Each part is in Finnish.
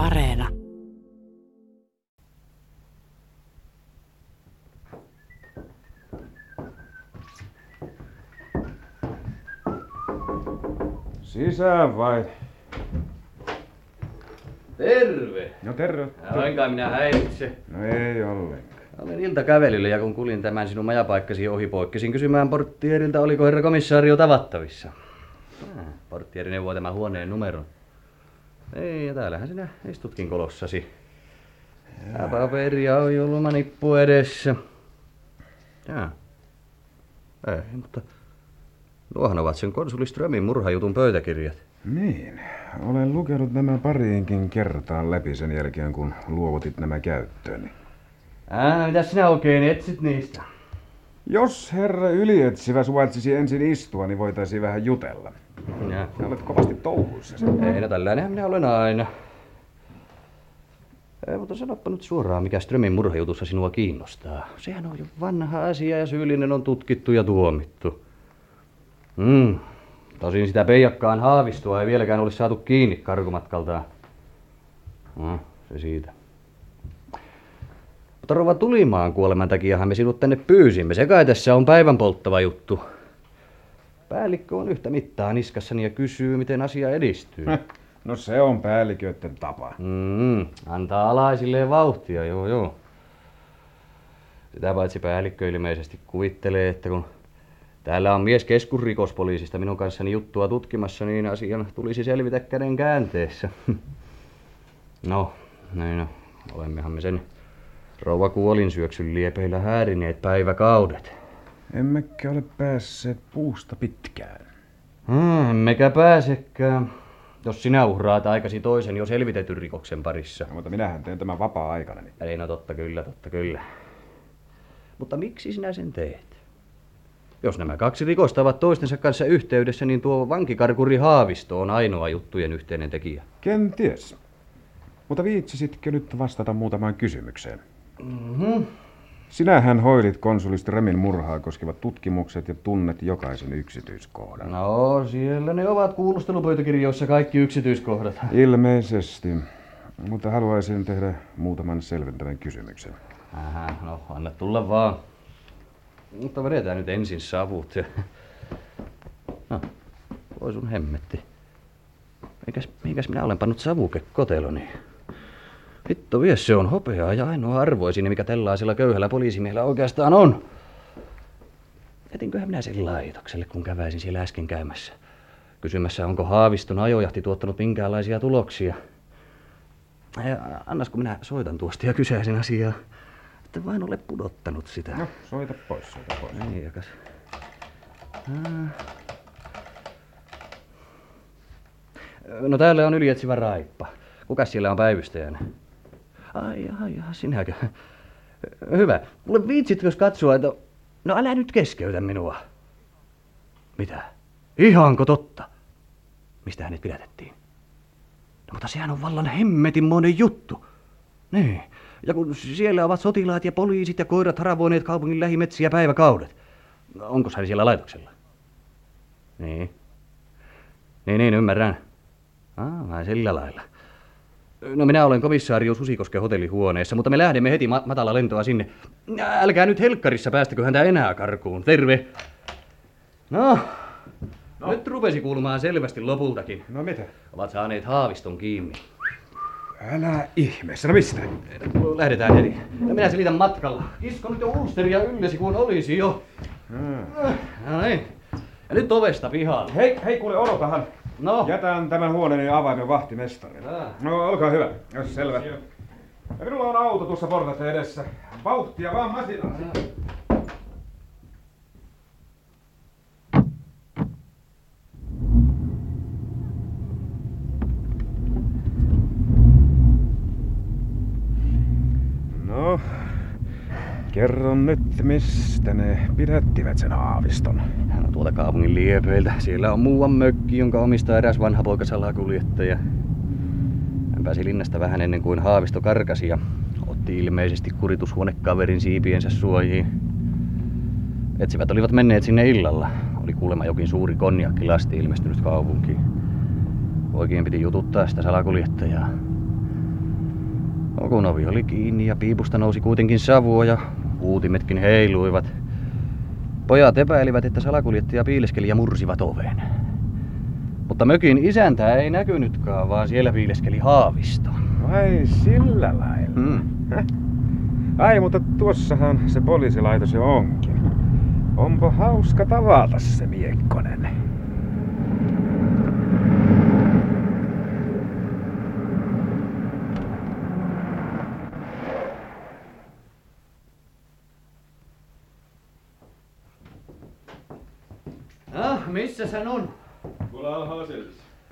Areena. Sisään vai? Terve! No terve. Lainkaan minä häiritse. No ei ollenkaan. Olen iltakävelyllä ja kun kulin tämän sinun majapaikkasi ohi, poikkesin kysymään porttieriltä, oliko herra komissaario tavattavissa. Ah, porttieri neuvoi tämän huoneen numeron. Ei, ja täällähän sinä istutkin kolossasi. Ja paperia on julmanippu edessä. Jaa. Ei, mutta nuohan ovat sen konsuli Strömin murhajutun pöytäkirjat. Niin. Olen lukenut nämä pariinkin kertaan läpi sen jälkeen, kun luovutit nämä käyttööni. Ää, mitä sinä oikein etsit niistä? Jos herra ylietsivä suvaitsisi ensin istua, niin voitaisiin vähän jutella. Ja. Sä olet kovasti touhuissa. Ei, no tällainenhän minä olen aina. Ei, mutta sanoppa nyt suoraan, mikä Strömin murhajutussa sinua kiinnostaa. Sehän on jo vanha asia ja syyllinen on tutkittu ja tuomittu. Mm. Tosin sitä peijakkaan haavistua ei vieläkään ole saatu kiinni karkumatkaltaan. No, se siitä. Mutta rouva Tulimaan kuoleman takiahan me sinut tänne pyysimme. Se kai tässä on päivän polttava juttu. Päällikkö on yhtä mittaa niskassani ja kysyy, miten asia edistyy. No se on päälliköiden tapa. Mm, antaa alaisilleen vauhtia, joo joo. Sitä paitsi päällikkö ilmeisesti kuvittelee, että kun täällä on mies keskusrikospoliisista minun kanssani juttua tutkimassa, niin asian tulisi selvitä käden käänteessä. No, niin no, olemmehan me sen rouva kuolinsyöksyn liepeillä häärineet päiväkaudet. Emmekä ole päässeet puusta pitkään. Hmm, emmekä pääsekään. Jos sinä uhraat aikasi toisen jo selvitetyn rikoksen parissa. No, mutta minähän teen tämän vapaa-aikana. Niin. Ei no totta kyllä, totta kyllä. Mutta miksi sinä sen teet? Jos nämä kaksi rikosta ovat toistensa kanssa yhteydessä, niin tuo vankikarkuri Haavisto on ainoa juttujen yhteinen tekijä. Kenties. Mutta viitsisitkö nyt vastata muutamaan kysymykseen? Mm-hmm. Sinähän hoidit konsulist Remin murhaa koskevat tutkimukset ja tunnet jokaisen yksityiskohdan. No, siellä ne ovat kuulustelupöytäkirjoissa kaikki yksityiskohdat. Ilmeisesti. Mutta haluaisin tehdä muutaman selventävän kysymyksen. Aha, no anna tulla vaan. Mutta vedetään nyt ensin savut. Ja... No, voi sun hemmetti. Mikäs, mikäs minä olen pannut savukekoteloni? Hitto vie, se on hopeaa ja ainoa arvoisin, mikä tällaisella köyhällä poliisimiehellä oikeastaan on. Jätinköhän minä sen laitokselle, kun käväisin siellä äsken käymässä. Kysymässä, onko Haaviston ajojahti tuottanut minkäänlaisia tuloksia. Ja annas, kun minä soitan tuosta ja kysäisin asiaa. Että vain ole pudottanut sitä. No, soita pois, soita pois. Niin, jakas. No täällä on ylietsivä raippa. Kukas siellä on päivystäjänä? Ai, ai, ai, sinäkö? Hyvä. Mulle viitsitkö katsoa, että... No älä nyt keskeytä minua. Mitä? Ihanko totta? Mistä hänet pidätettiin? No mutta sehän on vallan hemmetinmoinen juttu. Niin. Ja kun siellä ovat sotilaat ja poliisit ja koirat haravoineet kaupungin lähimetsiä päiväkaudet. Onko hän siellä laitoksella? Niin. Niin, niin, ymmärrän. Ah, sillä lailla. No minä olen komissaario Susikosken hotellihuoneessa, mutta me lähdemme heti ma- matala lentoa sinne. Älkää nyt helkkarissa päästäkö häntä enää karkuun. Terve. No, no, nyt rupesi kuulumaan selvästi lopultakin. No mitä? Ovat saaneet haaviston kiinni. Älä ihmeessä, no mistä? Lähdetään heti. Ja minä selitän matkalla. Kisko nyt jo ulsteria yllesi kuin olisi jo. Hmm. No niin. Ja nyt ovesta pihalle. Hei, hei kuule, odotahan. No. Jätän tämän huoneeni avaimen vahtimestarille. Ah. No, olkaa hyvä. Jos selvä. Ja minulla on auto tuossa portaiden edessä. Vauhtia vaan masinaan. No, kerro nyt, mistä ne pidättivät sen aaviston. Hän on tuolta kaupungin liepeiltä. Siellä on muuan mökki, jonka omistaa eräs vanha poika salakuljettaja. Hän pääsi linnasta vähän ennen kuin Haavisto karkasi ja otti ilmeisesti kuritushuonekaverin siipiensä suojiin. Etsivät olivat menneet sinne illalla. Oli kuulemma jokin suuri konjakkilasti ilmestynyt kaupunkiin. Poikien piti jututtaa sitä salakuljettajaa. Kun ovi oli kiinni ja piipusta nousi kuitenkin savua ja huutimetkin heiluivat. Pojat epäilivät, että salakuljettaja piileskeli ja mursivat oven. Mutta mökin isäntä ei näkynytkään, vaan siellä piileskeli haavisto. Vai sillä lailla? Hmm. Ai, mutta tuossahan se poliisilaitos jo onkin. Onpa hauska tavata se Miekkonen. Missä hän on? Tuolla alhaalla.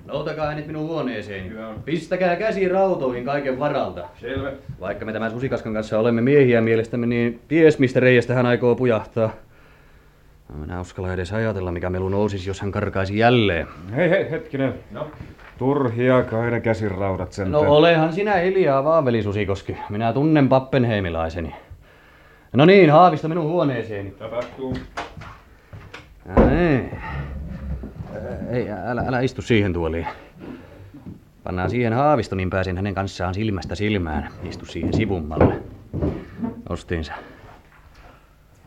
Noutakaa hänet minun huoneeseeni. Hyvä on. Pistäkää käsi rautoihin kaiken varalta. Selvä. Vaikka me tämän Susikaskan kanssa olemme miehiä mielestämme, niin ties mistä reiästä hän aikoo pujahtaa. No, minä uskalla edes ajatella, mikä melu nousisi, jos hän karkaisi jälleen. Hei, hei, hetkinen. No, Turhia kai ne käsiraudat sen. No olehan sinä hiljaa vaan, veli Susikoski. Minä tunnen pappenheimilaiseni. No niin, Haavisto minun huoneeseeni. tapahtuu. Ei. Ei, älä, älä istu siihen tuoliin. Pannaan siihen Haavisto, niin pääsen hänen kanssaan silmästä silmään. Istu siihen sivummalle. Ostiinsa.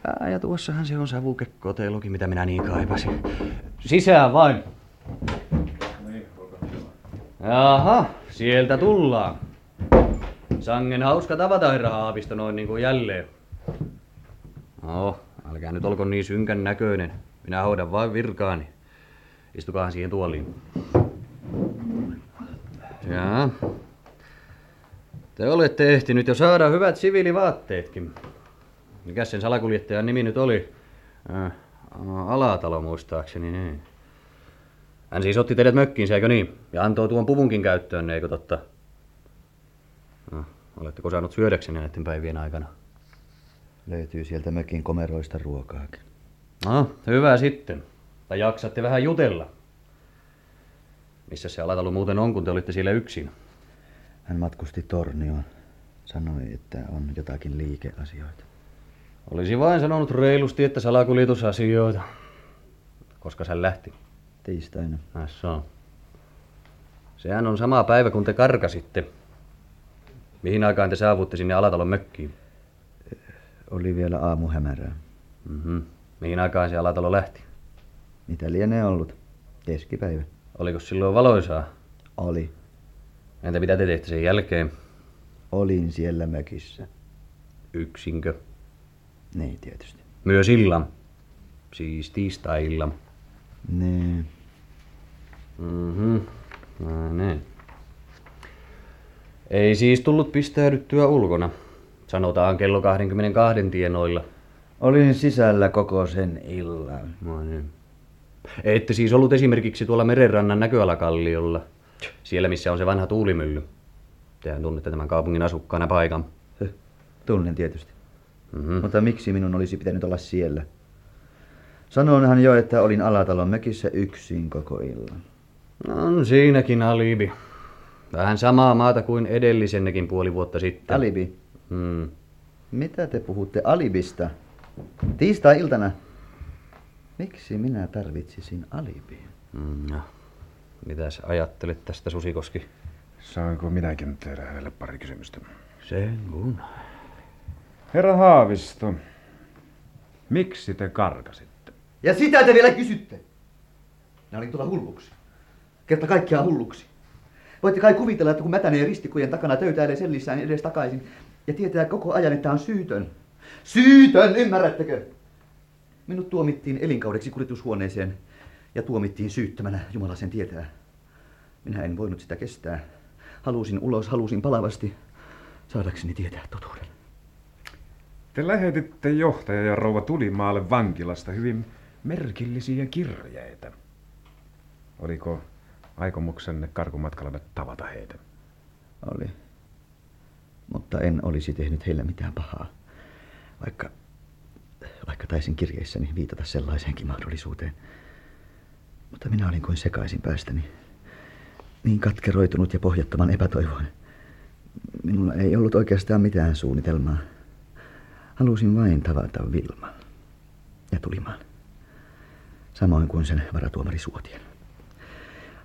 Ää, ja tuossahan se on savukekotelukin, mitä minä niin kaipasin. Sisään vain. Jaha, sieltä tullaan. Sangen hauska tavata herra Haavisto noin niin kuin jälleen. No, älkää nyt olko niin synkän näköinen. Minä hoidan vain virkaani. Istukaahan siihen tuoliin. Jaa. Te olette ehtinyt jo saada hyvät siviilivaatteetkin. Mikäs sen salakuljettajan nimi nyt oli? Äh, Alatalo muistaakseni, niin. Hän siis otti teidät mökkiinsä, eikö niin? Ja antoi tuon puvunkin käyttöön, eikö totta? No, oletteko saanut syödäkseni näiden päivien aikana? Löytyy sieltä mökin komeroista ruokaakin. No, hyvä sitten. Tai jaksatte vähän jutella. Missä se alatalo muuten on, kun te olitte siellä yksin? Hän matkusti Tornioon. Sanoi, että on jotakin liikeasioita. Olisi vain sanonut reilusti, että salakuljetusasioita. Koska hän lähti. Tiistaina. Ai se on. Sehän on sama päivä, kun te karkasitte. Mihin aikaan te saavutte sinne Alatalon mökkiin? Oli vielä aamu hämärää. Mhm. Mihin aikaan se Alatalo lähti? Mitä lienee ollut? Keskipäivä. Oliko silloin valoisaa? Oli. Entä mitä te teitte sen jälkeen? Olin siellä mökissä. Yksinkö? Niin tietysti. Myös illan. Siis tiistai-illan. Niin. Mhm. No niin. Ei siis tullut pistäydyttyä ulkona. Sanotaan kello 22 tienoilla. Olin sisällä koko sen illan. No niin. Ette siis ollut esimerkiksi tuolla merenrannan näköalakalliolla. Siellä missä on se vanha tuulimylly. Tehän tunnette tämän kaupungin asukkaana paikan. Tunnen tietysti. Mhm. Mutta miksi minun olisi pitänyt olla siellä? Sanoinhan jo, että olin Alatalon mökissä yksin koko illan. On siinäkin alibi. Vähän samaa maata kuin edellisennekin puoli vuotta sitten. Alibi. Hmm. Mitä te puhutte alibista? Tiistai-iltana. Miksi minä tarvitsisin alibia? Mm, no. Mitäs ajattelet tästä Susikoski? Saanko minäkin tehdä hänelle pari kysymystä? Sen kun. Herra Haavisto, miksi te karkasitte? Ja sitä te vielä kysytte. Minä olin tuolla hulluksi. Kerta kaikkiaan hulluksi. Voitte kai kuvitella, että kun mätänee ristikojen takana töytäilee sellissään edes takaisin ja tietää koko ajan, että on syytön. Syytön, ymmärrättekö? Minut tuomittiin elinkaudeksi kuritushuoneeseen ja tuomittiin syyttömänä, Jumala sen tietää. Minä en voinut sitä kestää. Halusin ulos, halusin palavasti saadakseni tietää totuuden. Te lähetitte johtaja ja rouva Tulimaalle vankilasta hyvin merkillisiä kirjeitä. Oliko aikomuksenne karkumatkalla tavata heitä? Oli. Mutta en olisi tehnyt heille mitään pahaa. Vaikka, vaikka taisin kirjeissäni viitata sellaiseenkin mahdollisuuteen. Mutta minä olin kuin sekaisin päästäni. Niin katkeroitunut ja pohjattoman epätoivoinen. Minulla ei ollut oikeastaan mitään suunnitelmaa. Halusin vain tavata Vilman. Ja tulimaan. Samoin kuin sen varatuomari Suotien.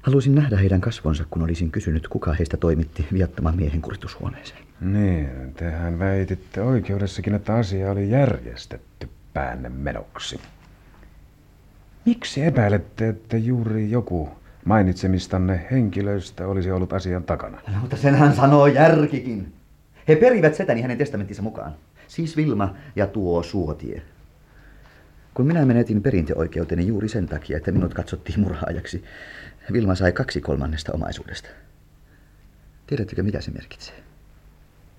Halusin nähdä heidän kasvonsa, kun olisin kysynyt, kuka heistä toimitti viattoman miehen kuritushuoneeseen. Niin, tehän väititte oikeudessakin, että asia oli järjestetty päänne menoksi. Miksi epäilette, että juuri joku mainitsemistanne henkilöistä olisi ollut asian takana? No, mutta sen hän sanoo järkikin. He perivät setäni hänen testamenttinsa mukaan. Siis Vilma ja tuo Suotie. Kun minä menetin perintöoikeuteni juuri sen takia, että minut katsottiin murhaajaksi, Vilma sai kaksi kolmannesta omaisuudesta. Tiedättekö, mitä se merkitsee?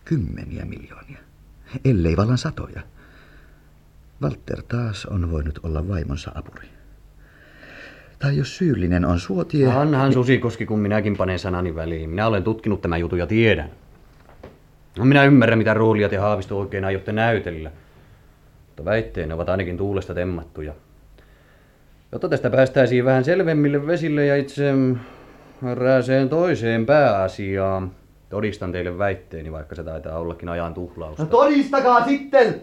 Kymmeniä miljoonia, ellei vallan satoja. Walter taas on voinut olla vaimonsa apuri. Tai jos syyllinen on suotie... Anhan Susikoski, kun minäkin panen sanani väliin. Minä olen tutkinut tämän jutun ja tiedän. No minä ymmärrän, mitä roolia te Haavisto oikein aiotte näytellä. Mutta väitteenne ovat ainakin tuulesta temmattuja. Jotta tästä päästäisiin vähän selvemmille vesille ja itse erääseen toiseen pääasiaan, todistan teille väitteeni, vaikka se taitaa ollakin ajan tuhlausta. No todistakaa sitten!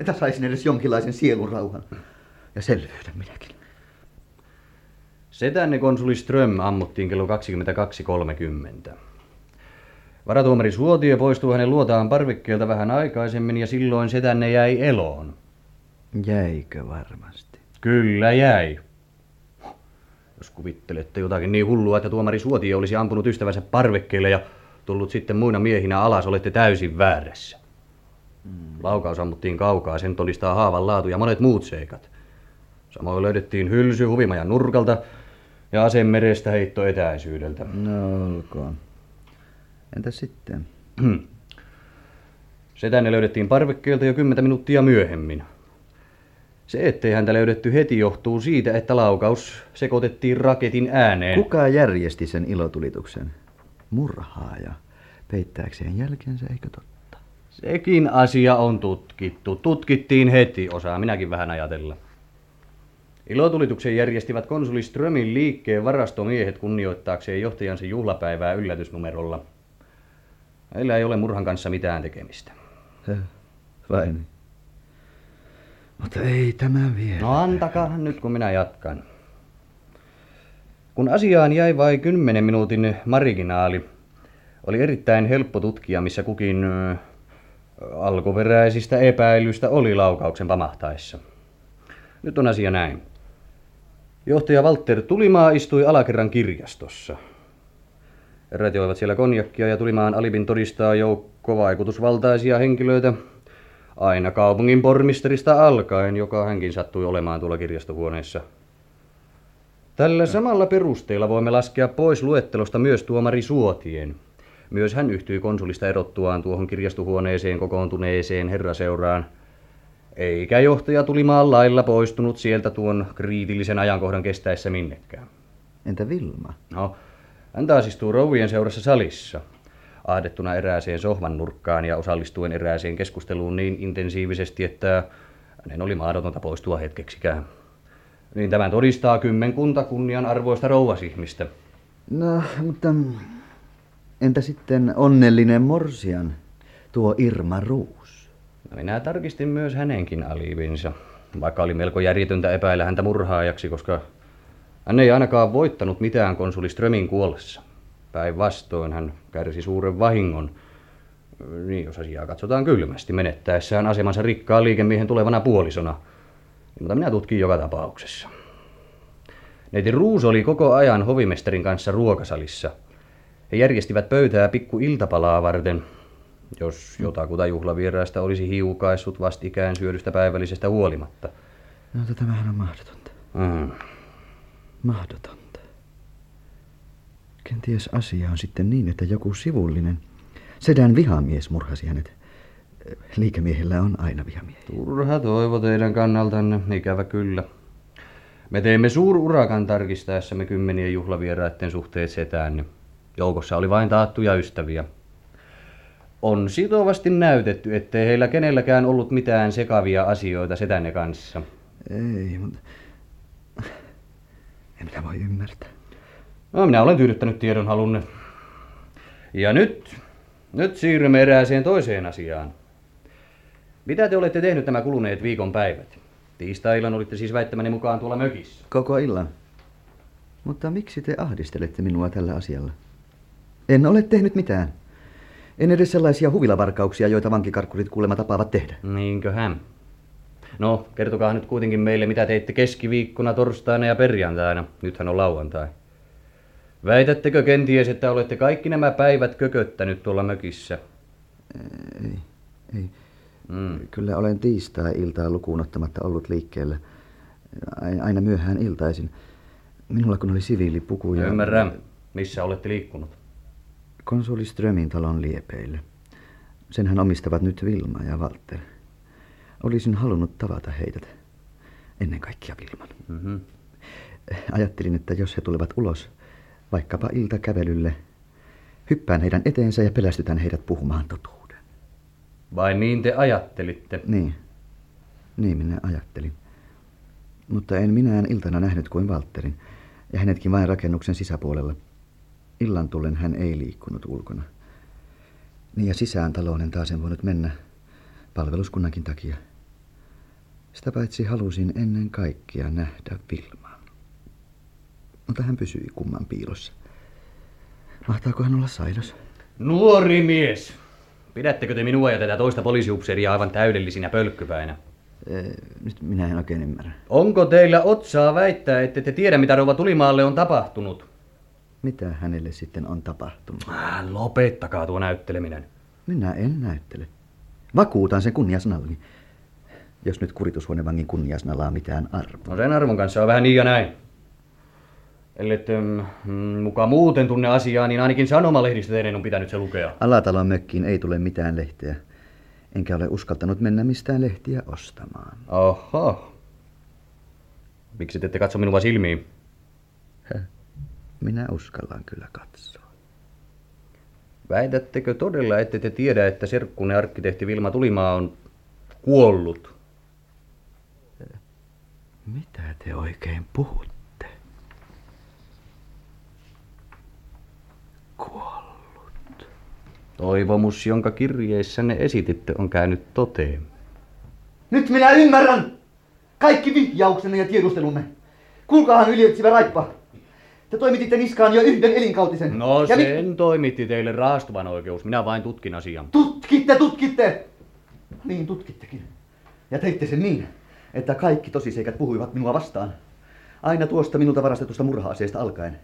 Että saisin edes jonkinlaisen sielunrauhan. Ja selvyyden minäkin. Setänne konsuli Ström ammuttiin kello 22.30. Varatuomari Suotio poistui hänen luotaan parvekkeelta vähän aikaisemmin ja silloin setänne jäi eloon. Jäikö varmasti? Kyllä jäi. Jos kuvittelette jotakin niin hullua, että tuomari Suotio olisi ampunut ystävänsä parvekkeelle ja tullut sitten muina miehinä alas, olette täysin väärässä. Laukaus ammuttiin kaukaa, sen todistaa haavan laatu ja monet muut seikat. Samoin löydettiin hylsy huvimajan nurkalta ja ase merestä heitto etäisyydeltä. No olkoon. Entä sitten? Setänne löydettiin parvekkeelta jo kymmentä minuuttia myöhemmin. Se, ettei häntä löydetty heti, johtuu siitä, että laukaus sekoitettiin raketin ääneen. Kuka järjesti sen ilotulituksen? Murhaaja. Peittääkseen jälkensä, eikö totta? Sekin asia on tutkittu. Tutkittiin heti, osaa minäkin vähän ajatella. Ilotulituksen järjestivät konsuli Strömin liikkeen varastomiehet kunnioittaakseen johtajansa juhlapäivää yllätysnumerolla. Meillä ei ole murhan kanssa mitään tekemistä. Höh, vai niin? Mutta ei tämä vielä. No antakaa nyt, kun minä jatkan. Kun asiaan jäi vain kymmenen minuutin marginaali, oli erittäin helppo tutkia, missä kukin ö, alkuperäisistä epäilystä oli laukauksen pamahtaessa. Nyt on asia näin. Johtaja Walter Tulimaa istui alakerran kirjastossa. Erät joivat siellä konjakkia ja Tulimaan alibin todistaa joukko vaikutusvaltaisia henkilöitä, aina kaupungin pormisterista alkaen, joka hänkin sattui olemaan tuolla kirjastohuoneessa. Tällä samalla perusteella voimme laskea pois luettelosta myös tuomari Suotien. Myös hän yhtyi konsulista erottuaan tuohon kirjastohuoneeseen kokoontuneeseen herraseuraan. Eikä johtaja Tulimaan lailla poistunut sieltä tuon kriitillisen ajankohdan kestäessä minnekään. Entä Vilma? No, hän taas istuu rouvien seurassa salissa, ahdettuna erääseen sohvan nurkkaan ja osallistuen erääseen keskusteluun niin intensiivisesti, että hänen oli mahdotonta poistua hetkeksikään. Niin tämän todistaa kymmenkunta kunnian arvoista rouvasihmistä. No, mutta entä sitten onnellinen morsian, tuo Irma Ruus? No, minä tarkistin myös hänenkin aliivinsa, vaikka oli melko järjetöntä epäillä häntä murhaajaksi, koska hän ei ainakaan voittanut mitään konsuli Strömin kuollessa. Päinvastoin hän kärsi suuren vahingon, niin jos asiaa katsotaan kylmästi, menettäessään asemansa rikkaan liikemiehen tulevana puolisona. Mutta minä tutkin joka tapauksessa. Neiti Ruus oli koko ajan hovimestarin kanssa ruokasalissa. He järjestivät pöytää pikku iltapalaa varten, jos jotakuta juhlavieraista olisi hiukaissut vastikään syödystä päivällisestä huolimatta. No, tämähän on mahdotonta. Mm. Mahdotonta. Kenties asia on sitten niin, että joku sivullinen, sedän vihamies murhasi hänet. Liikemiehellä on aina vihamiehiä. Turha toivo teidän kannaltanne, ikävä kyllä. Me teimme suururakan tarkistaessamme kymmenien juhlavieraiden suhteet setään. Joukossa oli vain taattuja ystäviä. On sitovasti näytetty, ettei heillä kenelläkään ollut mitään sekavia asioita setänne kanssa. Ei, mutta... En minä voi ymmärtää. No, minä olen tyydyttänyt tiedonhalunne. Ja nyt, nyt siirrymme erääseen toiseen asiaan. Mitä te olette tehnyt nämä kuluneet viikon päivät? Tiistai-illan olitte siis väittämäni mukaan tuolla mökissä. Koko illan. Mutta miksi te ahdistelette minua tällä asialla? En ole tehnyt mitään. En edes sellaisia huvilavarkauksia, joita vankikarkkurit kuulemma tapaavat tehdä. Niinköhän? No, kertokaa nyt kuitenkin meille, mitä teitte keskiviikkona, torstaina ja perjantaina. Nythän on lauantai. Väitättekö kenties, että olette kaikki nämä päivät kököttänyt tuolla mökissä? Ei, ei. Mm. Kyllä olen tiistai-iltaa lukuun ottamatta ollut liikkeellä. Ai- Aina myöhään iltaisin. Minulla kun oli siviilipuku ja... Ymmärrän. Missä olette liikkunut? Konsuli Strömin talon liepeille. Senhän omistavat nyt Vilma ja Walter. Olisin halunnut tavata heidät. Ennen kaikkea Vilman. Mm-hmm. Ajattelin, että jos he tulevat ulos, vaikkapa iltakävelylle, hyppään heidän eteensä ja pelästytän heidät puhumaan totuuden. Vai niin te ajattelitte? Niin, niin minä ajattelin. Mutta en minään iltana nähnyt kuin Walterin, ja hänetkin vain rakennuksen sisäpuolella. Illan tullen hän ei liikkunut ulkona. Niin ja sisään taloon en taas en voinut mennä, palveluskunnankin takia. Sitä paitsi halusin ennen kaikkea nähdä Vilmaa. Mutta hän pysyi kumman piilossa. Mahtaako hän olla sairas? Nuori mies! Pidättekö te minua ja tätä toista poliisiupseeria aivan täydellisinä pölkkypäinä? Ee, nyt minä en oikein ymmärrä. Onko teillä otsaa väittää, että te tiedä, mitä rouva Tulimaalle on tapahtunut? Mitä hänelle sitten on tapahtunut? Ah, lopettakaa tuo näytteleminen. Minä en näyttele. Vakuutan sen kunniasanallani. Jos nyt kuritushuonevangin kunniasanalla on mitään arvoa. No sen arvon kanssa on vähän niin ja näin. Ellette mm, mukaan muuten tunne asiaa, niin ainakin sanomalehdistä teidän on pitänyt se lukea. Alatalon mökkiin ei tule mitään lehteä. Enkä ole uskaltanut mennä mistään lehtiä ostamaan. Oho. Miksi te ette katso minua silmiin? Häh? Minä uskallan kyllä katsoa. Väitättekö todella, ette te tiedä, että serkkunne arkkitehti Vilma Tulimaa on kuollut? Mitä te oikein puhutte? Toivomus, jonka kirjeessänne esititte, on käynyt toteen. Nyt minä ymmärrän! Kaikki vihjauksenne ja tiedustelumme. Kuulkaahan ylietsivä raippa. Te toimititte niskaan jo yhden elinkautisen. No ja mi- sen toimitti teille raastuvan oikeus. Minä vain tutkin asian. Tutkitte, tutkitte! Niin tutkittekin. Ja teitte sen niin, että kaikki tosiseikat puhuivat minua vastaan. Aina tuosta minulta varastetusta murha-aseesta alkaen.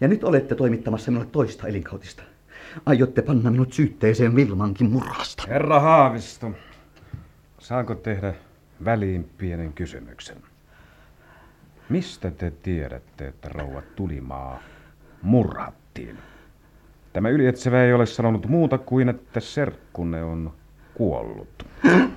Ja nyt olette toimittamassa minulle toista elinkautista. Aiotte panna minut syytteeseen Vilmankin murhasta. Herra Haavisto, saanko tehdä väliin pienen kysymyksen? Mistä te tiedätte, että rouva Tulimaa murhattiin? Tämä ylietsevä ei ole sanonut muuta kuin, että serkkunne on kuollut.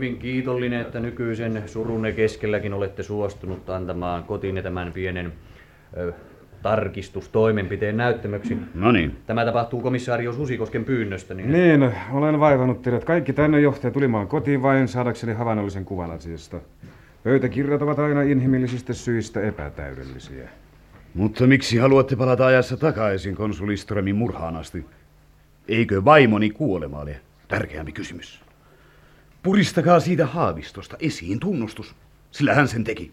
hyvin kiitollinen, että nykyisen surunne keskelläkin olette suostunut antamaan kotiin tämän pienen ö, tarkistustoimenpiteen näyttämöksi. No niin. Tämä tapahtuu komissaario Susikosken pyynnöstä. Niin... Niin, olen vaivannut teidät kaikki tänne johtaja Tulimaan kotiin vain saadakseni havainnollisen kuvan asiasta. Pöytäkirjat ovat aina inhimillisistä syistä epätäydellisiä. Mutta miksi haluatte palata ajassa takaisin konsuli Strömin murhaan asti? Eikö vaimoni kuolema ole tärkeämpi kysymys? Puristakaa siitä haavistosta esiin tunnustus, sillä hän sen teki.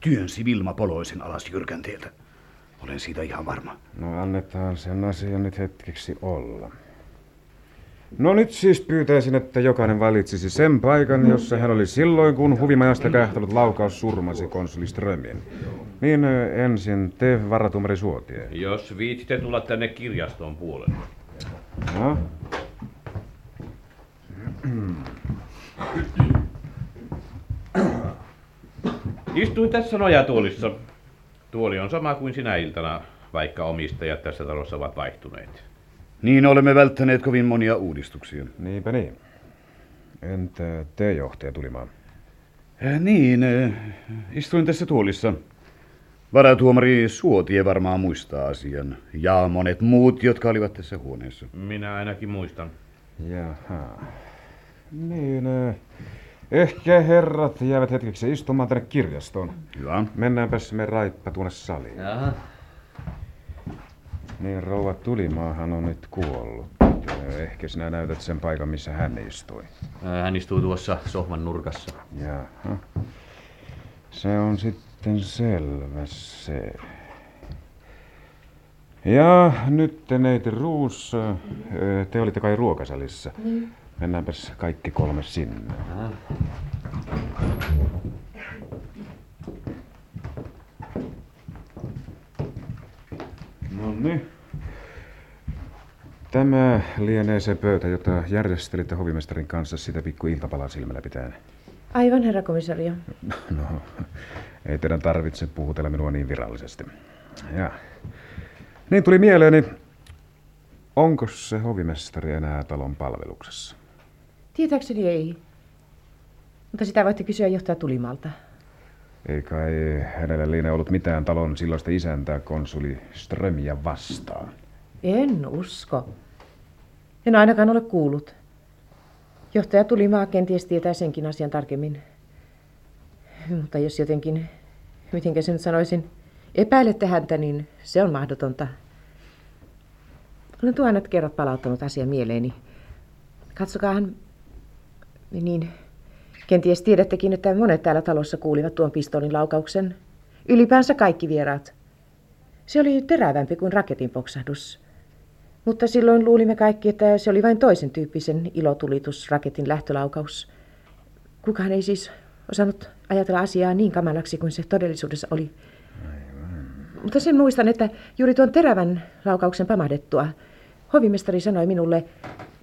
Työnsi Vilma Poloisen alas jyrkänteeltä. Olen siitä ihan varma. No annetaan sen asian nyt hetkeksi olla. No nyt siis pyytäisin, että jokainen valitsisi sen paikan, jossa hän oli silloin, kun huvimajasta kähtänyt laukaus surmasi konsuli Strömin. Niin ensin te, varatumari Suotie. Jos viitsitte tulla tänne kirjaston puolelle. No, Istuin tässä nojatuolissa. Tuoli on sama kuin sinä iltana, vaikka omistajat tässä talossa ovat vaihtuneet. Niin olemme välttäneet kovin monia uudistuksia. niinpä niin. Entä te, johtaja Tulimaan? Äh, niin, äh, istuin tässä tuolissa. Varatuomari Suotie varmaan muistaa asian. Ja monet muut, jotka olivat tässä huoneessa. Minä ainakin muistan. Jaha. Niin, eh, ehkä herrat jäävät hetkeksi istumaan tänne kirjastoon. Hyvä. Mennäänpäs me raippa tuonne saliin. Jaha. Niin, rouva Tulimaahan on nyt kuollut. Eh, Ehkä sinä näytät sen paikan, missä hän istui. Hän istuu tuossa sohvan nurkassa. Jaha. Se on sitten selvä se. Ja nyt te neiti Ruus, eh, te olitte kai ruokasalissa. Mennäänpäs kaikki kolme sinne. No niin. Tämä lienee se pöytä, jota järjestelitte hovimestarin kanssa sitä pikku iltapalaa silmällä pitäen. Aivan, herra komisario. No, ei teidän tarvitse puhutella minua niin virallisesti. Ja. Niin tuli mieleeni, onko se hovimestari enää talon palveluksessa? Tietääkseni ei. Mutta sitä voitte kysyä johtaja Tulimalta. Ei kai hänellä liene ollut mitään talon silloista isäntää konsuli Strömiä vastaan. En usko. En ainakaan ole kuullut. Johtaja Tulimaa kenties tietää senkin asian tarkemmin. Mutta jos jotenkin, mitenkä sen sanoisin, epäilette häntä, niin se on mahdotonta. Olen tuhannet kerrat palauttanut asian mieleeni. Katsokaahan, niin kenties tiedättekin, että monet täällä talossa kuulivat tuon pistoolin laukauksen. Ylipäänsä kaikki vieraat. Se oli terävämpi kuin raketin poksahdus. Mutta silloin luulimme kaikki, että se oli vain toisen tyyppisen ilotulitusraketin lähtölaukaus. Kukaan ei siis osannut ajatella asiaa niin kamalaksi kuin se todellisuudessa oli. Mutta sen muistan, että juuri tuon terävän laukauksen pamahdettua hovimestari sanoi minulle,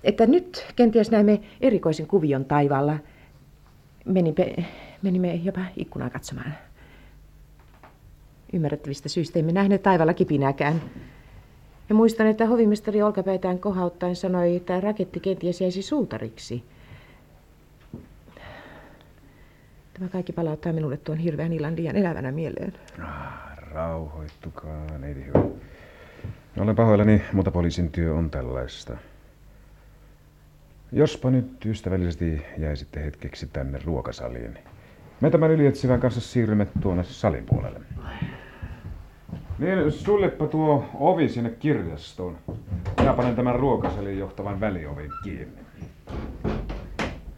että nyt kenties näemme erikoisen kuvion taivaalla. Menimme, menimme jopa ikkunaa katsomaan. Ymmärrettävistä syistä emme nähneet taivaalla kipinääkään. Ja muistan, että hovimestari olkapäitään kohauttaen sanoi, että raketti kenties jäisi suutariksi. Tämä kaikki palauttaa minulle tuon hirveän illan liian elävänä mieleen. Ah, rauhoittukaa, neiti hyvä. Olen pahoillani, mutta poliisin työ on tällaista. Jospa nyt ystävällisesti jäisitte hetkeksi tänne ruokasaliin. Me tämän ylietsivän kanssa siirrymme tuonne salin puolelle. Niin, suljepa tuo ovi sinne kirjastoon. Minä panen tämän ruokasalin johtavan väliovin kiinni.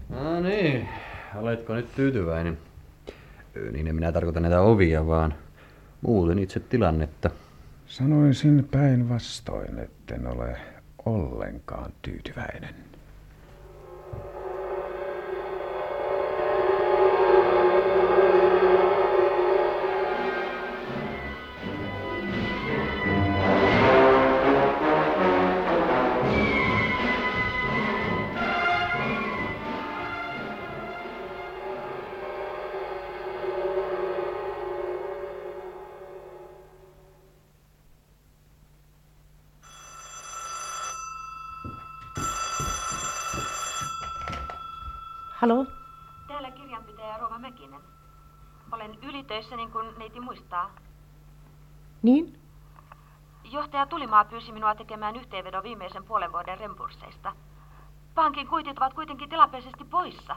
No niin, oletko nyt tyytyväinen? Niin en minä tarkoita näitä ovia, vaan muuten itse tilannetta. Sanoisin päinvastoin, etten ole ollenkaan tyytyväinen. Tulimaa pyysi minua tekemään yhteenvedon viimeisen puolen vuoden rempursseista. Pankin kuitit ovat kuitenkin tilapäisesti poissa.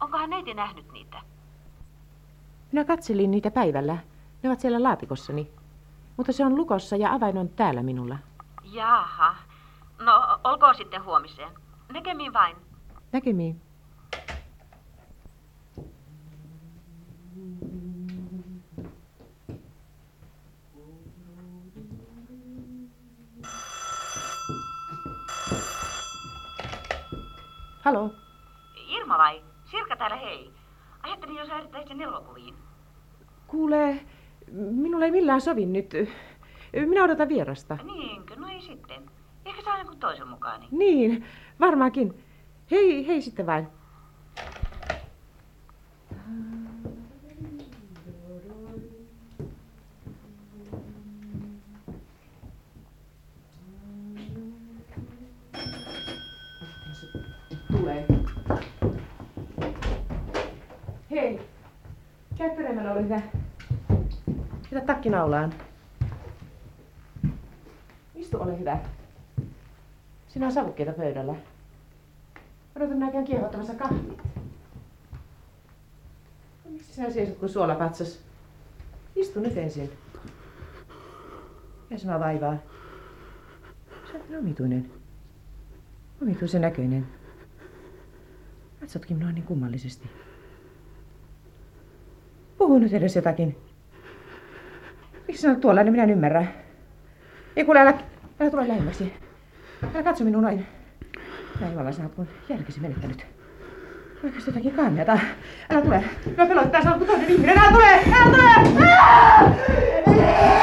Onkohan neiti nähnyt niitä? Minä katselin niitä päivällä. Ne ovat siellä laatikossani. Mutta se on lukossa ja avain on täällä minulla. Jaha. No, olkoon sitten huomiseen. Näkemiin vain. Näkemiin. Halo? Irma vai? Sirka täällä hei. Ajattelin, jos lähdettäisiin elokuviin. Kuule, minulle ei millään sovi nyt. Minä odotan vierasta. Niinkö? No ei sitten. Ehkä saa jonkun toisen mukaan. Niin, varmaankin. Hei, hei sitten vain. Hyvä. Pidä takki naulaan. Istu, ole hyvä. Sinä on savukkeita pöydällä. Odotan minä käyn kiehottamassa kahvit. No, miksi sinä seisot kuin suolapatsas? Istu nyt ensin. Ja sinua vaivaa. Sä niin omituinen. Omituisen näköinen. Katsotkin minua niin kummallisesti. Puhu nyt edes jotakin. Miksi sinä olet tuolla, niin minä en ymmärrä. Ei kuule, älä, älä tule lähemmäksi. Älä katso minua noin. Mä Jumala, sinä olet järkesi menettänyt. Vaikka jotakin kanneta. Älä tule. Minua pelottaa, sinä olet toinen ihminen. Älä tule! Älä tule! Ää!